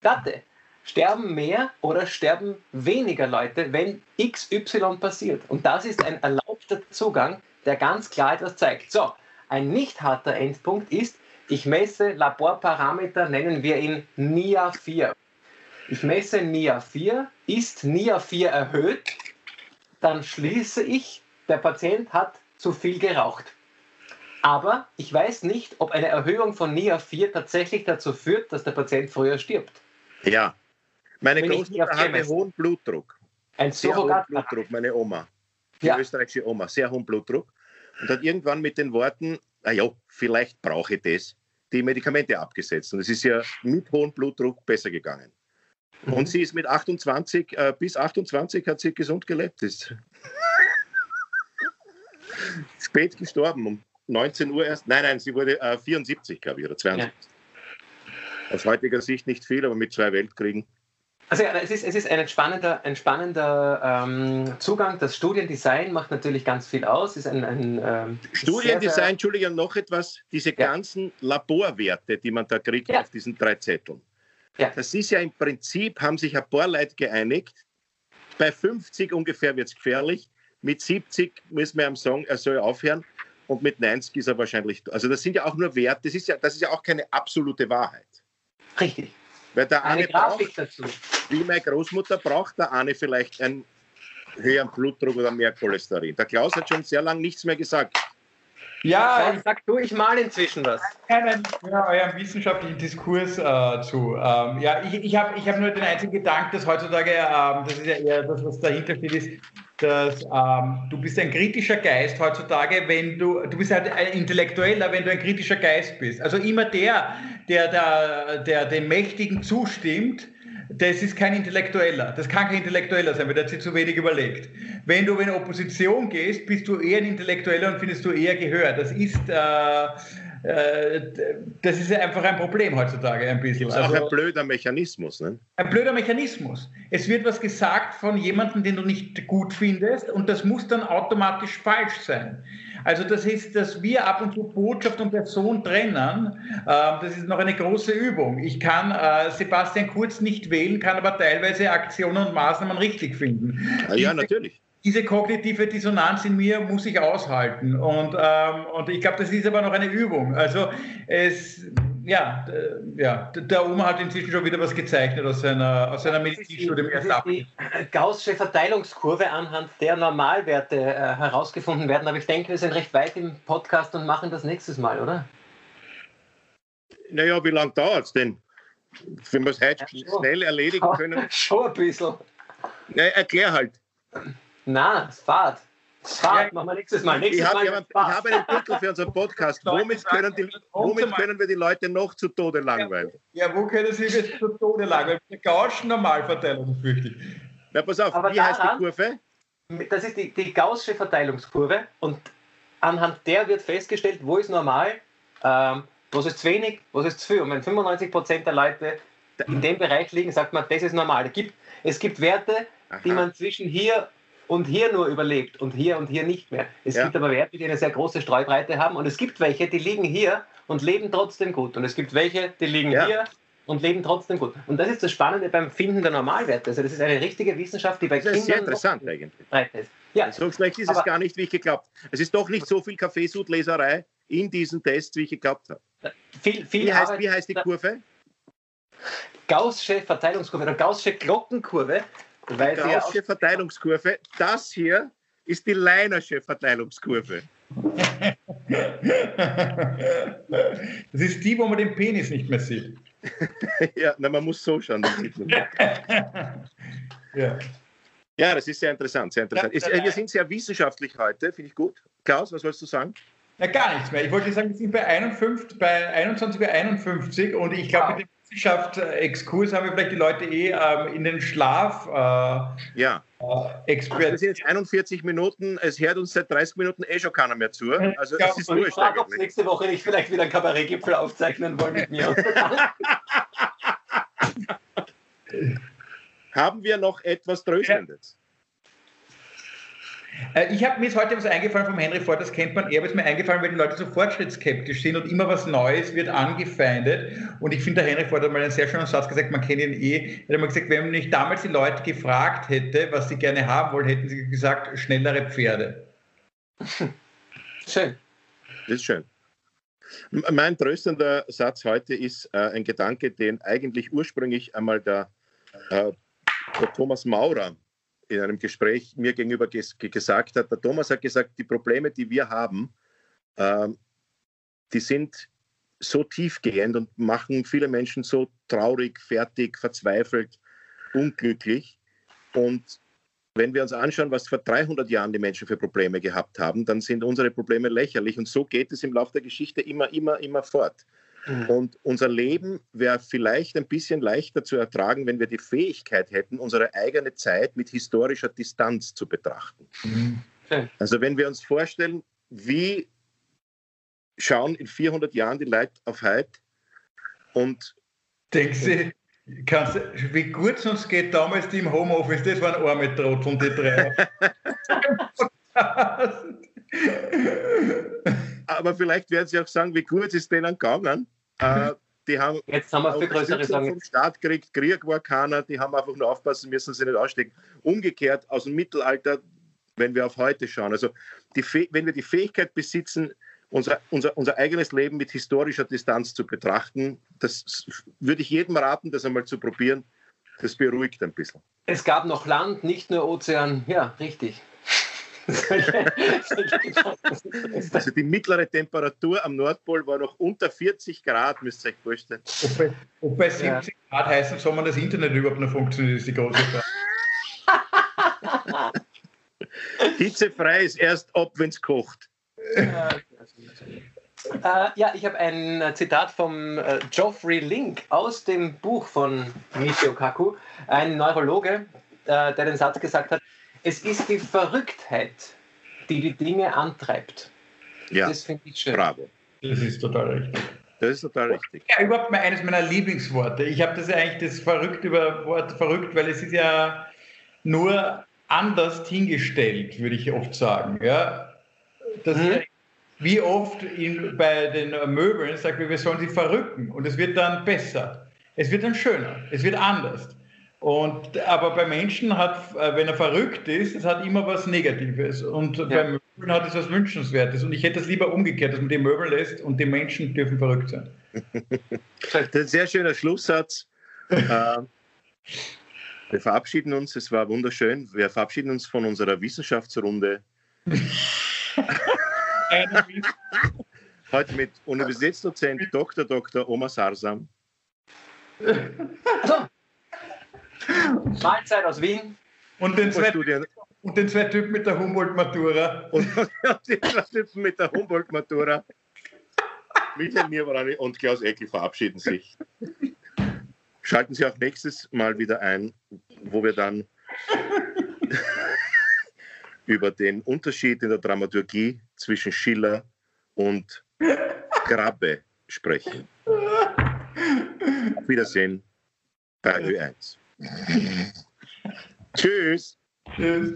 Warte, sterben mehr oder sterben weniger Leute, wenn XY passiert. Und das ist ein erlaubter Zugang, der ganz klar etwas zeigt. So, ein nicht harter Endpunkt ist, ich messe Laborparameter, nennen wir ihn NIA 4. Ich messe NIA 4. Ist NIA 4 erhöht, dann schließe ich, der Patient hat zu viel geraucht. Aber ich weiß nicht, ob eine Erhöhung von NIA 4 tatsächlich dazu führt, dass der Patient früher stirbt. Ja, meine Wenn Großmutter hatte hohen Blutdruck. Ein sehr hohen Blutdruck, meine Oma. Die ja. österreichische Oma, sehr hohen Blutdruck. Und hat irgendwann mit den Worten, naja, vielleicht brauche ich das, die Medikamente abgesetzt. Und es ist ja mit hohem Blutdruck besser gegangen. Mhm. Und sie ist mit 28, äh, bis 28 hat sie gesund gelebt. Ist spät gestorben, um 19 Uhr erst. Nein, nein, sie wurde äh, 74, glaube ich, oder 72. Ja. Aus heutiger Sicht nicht viel, aber mit zwei Weltkriegen. Also ja, es ist, es ist ein spannender, ein spannender ähm, Zugang. Das Studiendesign macht natürlich ganz viel aus. Ist ein, ein ähm, Studiendesign, sehr, Entschuldigung, noch etwas, diese ja. ganzen Laborwerte, die man da kriegt ja. auf diesen drei Zetteln. Ja. Das ist ja im Prinzip, haben sich ein paar Leute geeinigt, bei 50 ungefähr wird es gefährlich, mit 70 müssen wir am Song, er soll aufhören und mit 90 ist er wahrscheinlich, also das sind ja auch nur Werte, das ist ja, das ist ja auch keine absolute Wahrheit. Richtig. Weil der eine, eine braucht, dazu. Wie meine Großmutter braucht der eine vielleicht einen höheren Blutdruck oder mehr Cholesterin. Der Klaus hat schon sehr lange nichts mehr gesagt. Ja, ich sag du, ich mal inzwischen was. Einen, ja, euren wissenschaftlichen Diskurs äh, zu. Ähm, ja, ich, ich habe ich hab nur den einzigen Gedanken, dass heutzutage, ähm, das ist ja eher das, was dahinter steht, ist, dass ähm, du bist ein kritischer Geist heutzutage, wenn du, du bist halt ein Intellektueller, wenn du ein kritischer Geist bist. Also immer der, der, der, der dem Mächtigen zustimmt, das ist kein Intellektueller. Das kann kein Intellektueller sein, weil der hat sich zu wenig überlegt. Wenn du in Opposition gehst, bist du eher ein Intellektueller und findest du eher Gehör. Das ist, äh, das ist einfach ein Problem heutzutage ein bisschen. Das ist auch also, ein blöder Mechanismus. Ne? Ein blöder Mechanismus. Es wird was gesagt von jemandem, den du nicht gut findest und das muss dann automatisch falsch sein. Also das ist, dass wir ab und zu Botschaft und Person trennen, äh, das ist noch eine große Übung. Ich kann äh, Sebastian Kurz nicht wählen, kann aber teilweise Aktionen und Maßnahmen richtig finden. Ja, ja natürlich diese kognitive Dissonanz in mir muss ich aushalten. Und, ähm, und ich glaube, das ist aber noch eine Übung. Also es, ja, ja, der Oma hat inzwischen schon wieder was gezeichnet aus seiner, aus seiner Medizinstudie im ersten Die Gaußsche Verteilungskurve anhand der Normalwerte äh, herausgefunden werden. Aber ich denke, wir sind recht weit im Podcast und machen das nächstes Mal, oder? Naja, wie lange dauert es denn? Wenn wir es heute ja, schnell erledigen können. Schon ein bisschen. Na, erklär halt. Na, fahrt. Spa, ja. machen wir nächstes Mal. Nächstes ich habe hab, einen Titel für unseren Podcast. womit, können die, womit können wir die Leute noch zu Tode langweilen? Ja, wo können sie jetzt zu Tode langweilen? Eine Gaußschen Normalverteilung, fürchte ich. Na, pass auf, Aber wie daran, heißt die Kurve? Das ist die, die Gaußsche Verteilungskurve und anhand der wird festgestellt, wo ist normal, ähm, was ist zu wenig, was ist zu viel. Und wenn 95% der Leute in dem Bereich liegen, sagt man, das ist normal. Es gibt, es gibt Werte, Aha. die man zwischen hier und hier nur überlebt und hier und hier nicht mehr. Es ja. gibt aber Werte, die eine sehr große Streubreite haben und es gibt welche, die liegen hier und leben trotzdem gut. Und es gibt welche, die liegen ja. hier und leben trotzdem gut. Und das ist das Spannende beim Finden der Normalwerte. Also das ist eine richtige Wissenschaft, die bei das Kindern... sehr interessant eigentlich. Ist. Ja. So schlecht ist aber, es gar nicht, wie ich geglaubt habe. Es ist doch nicht so viel Kaffeesudleserei in diesen Tests, wie ich geglaubt habe. Viel, viel wie, heißt, wie heißt die Kurve? Gaußsche Verteilungskurve oder Gaußsche Glockenkurve. Weil die Gaußsche Verteilungskurve, das hier ist die Leinersche Verteilungskurve. Das ist die, wo man den Penis nicht mehr sieht. ja, na, man muss so schauen. ja. ja, das ist sehr interessant. Sehr interessant. Ja, wir sind sehr wissenschaftlich heute, finde ich gut. Klaus, was wolltest du sagen? Ja, gar nichts mehr. Ich wollte sagen, wir sind bei, 51, bei 21 bei 51 und ich glaube, wow. mit dem Wissenschaft-Exkurs haben wir vielleicht die Leute eh ähm, in den Schlaf äh, ja. äh, expertiert. Sind jetzt 41 Minuten, es hört uns seit 30 Minuten eh schon keiner mehr zu. Also ja, es ist wurscht. Ich frage, ob nächste Woche nicht vielleicht wieder ein Kabarettgipfel aufzeichnen wollen mit mir. haben wir noch etwas Tröstendes? Äh, ich habe mir heute was eingefallen vom Henry Ford, das kennt man eher, aber ist mir eingefallen, weil die Leute so fortschrittsskeptisch sind und immer was Neues wird angefeindet. Und ich finde, der Henry Ford hat mal einen sehr schönen Satz gesagt, man kennt ihn eh. Er hat mal gesagt, wenn man nicht damals die Leute gefragt hätte, was sie gerne haben wollen, hätten sie gesagt, schnellere Pferde. Schön. Das ist schön. Mein tröstender Satz heute ist äh, ein Gedanke, den eigentlich ursprünglich einmal der, äh, der Thomas Maurer in einem Gespräch mir gegenüber ges gesagt hat, der Thomas hat gesagt, die Probleme, die wir haben, äh, die sind so tiefgehend und machen viele Menschen so traurig, fertig, verzweifelt, unglücklich. Und wenn wir uns anschauen, was vor 300 Jahren die Menschen für Probleme gehabt haben, dann sind unsere Probleme lächerlich. Und so geht es im Laufe der Geschichte immer, immer, immer fort. Mhm. Und unser Leben wäre vielleicht ein bisschen leichter zu ertragen, wenn wir die Fähigkeit hätten, unsere eigene Zeit mit historischer Distanz zu betrachten. Mhm. Also wenn wir uns vorstellen, wie schauen in 400 Jahren die Leute auf heute und Denken Sie, kannst, wie gut es uns geht damals die im Homeoffice, das waren arme Trotteln, die drei. Aber vielleicht werden Sie auch sagen, wie gut ist es denen gegangen? Äh, die haben Jetzt haben wir viel größere Sorgen. vom Staat gekriegt, Krieg war keiner, die haben einfach nur aufpassen müssen, sie nicht ausstecken. Umgekehrt aus dem Mittelalter, wenn wir auf heute schauen, also wenn wir die Fähigkeit besitzen, unser, unser, unser eigenes Leben mit historischer Distanz zu betrachten, das würde ich jedem raten, das einmal zu probieren. Das beruhigt ein bisschen. Es gab noch Land, nicht nur Ozean. Ja, richtig. also die mittlere Temperatur am Nordpol war noch unter 40 Grad, müsst ihr euch vorstellen. Ob bei, ob bei 70 ja. Grad heißen, soll man das Internet überhaupt noch funktioniert, ist die große Frage. Hitzefrei ist erst ab, wenn es kocht. Äh, ja, ich habe ein Zitat vom äh, Geoffrey Link aus dem Buch von Michio Kaku, ein Neurologe, äh, der den Satz gesagt hat, es ist die Verrücktheit, die die Dinge antreibt. Ja, das finde ich schön. Bravo. Das ist total richtig. Das ist total richtig. Ja, überhaupt mal eines meiner Lieblingsworte. Ich habe das ja eigentlich das verrückt über Wort verrückt, weil es ist ja nur anders hingestellt, würde ich oft sagen. Ja, das mhm. wie oft in, bei den Möbeln sagt wir, wir sollen sie verrücken und es wird dann besser. Es wird dann schöner. Es wird anders. Und, aber bei Menschen hat, äh, wenn er verrückt ist, es hat immer was Negatives. Und ja. bei Möbeln hat es was Wünschenswertes. Und ich hätte es lieber umgekehrt, dass man die Möbel lässt und die Menschen dürfen verrückt sein. Das ist ein sehr schöner Schlusssatz. Äh, wir verabschieden uns, es war wunderschön. Wir verabschieden uns von unserer Wissenschaftsrunde. Heute mit Universitätsdozent Dr. Dr. Oma Sarsam. Mahlzeit aus Wien. Und den zweiten und den zwei Typen mit der Humboldt-Matura. Und die zwei Typen mit der Humboldt-Matura. Michael Nierwarani und Klaus Eckel verabschieden sich. Schalten Sie auch nächstes Mal wieder ein, wo wir dann über den Unterschied in der Dramaturgie zwischen Schiller und Grabbe sprechen. Auf Wiedersehen bei Ö1. Tschüss. Tschüss.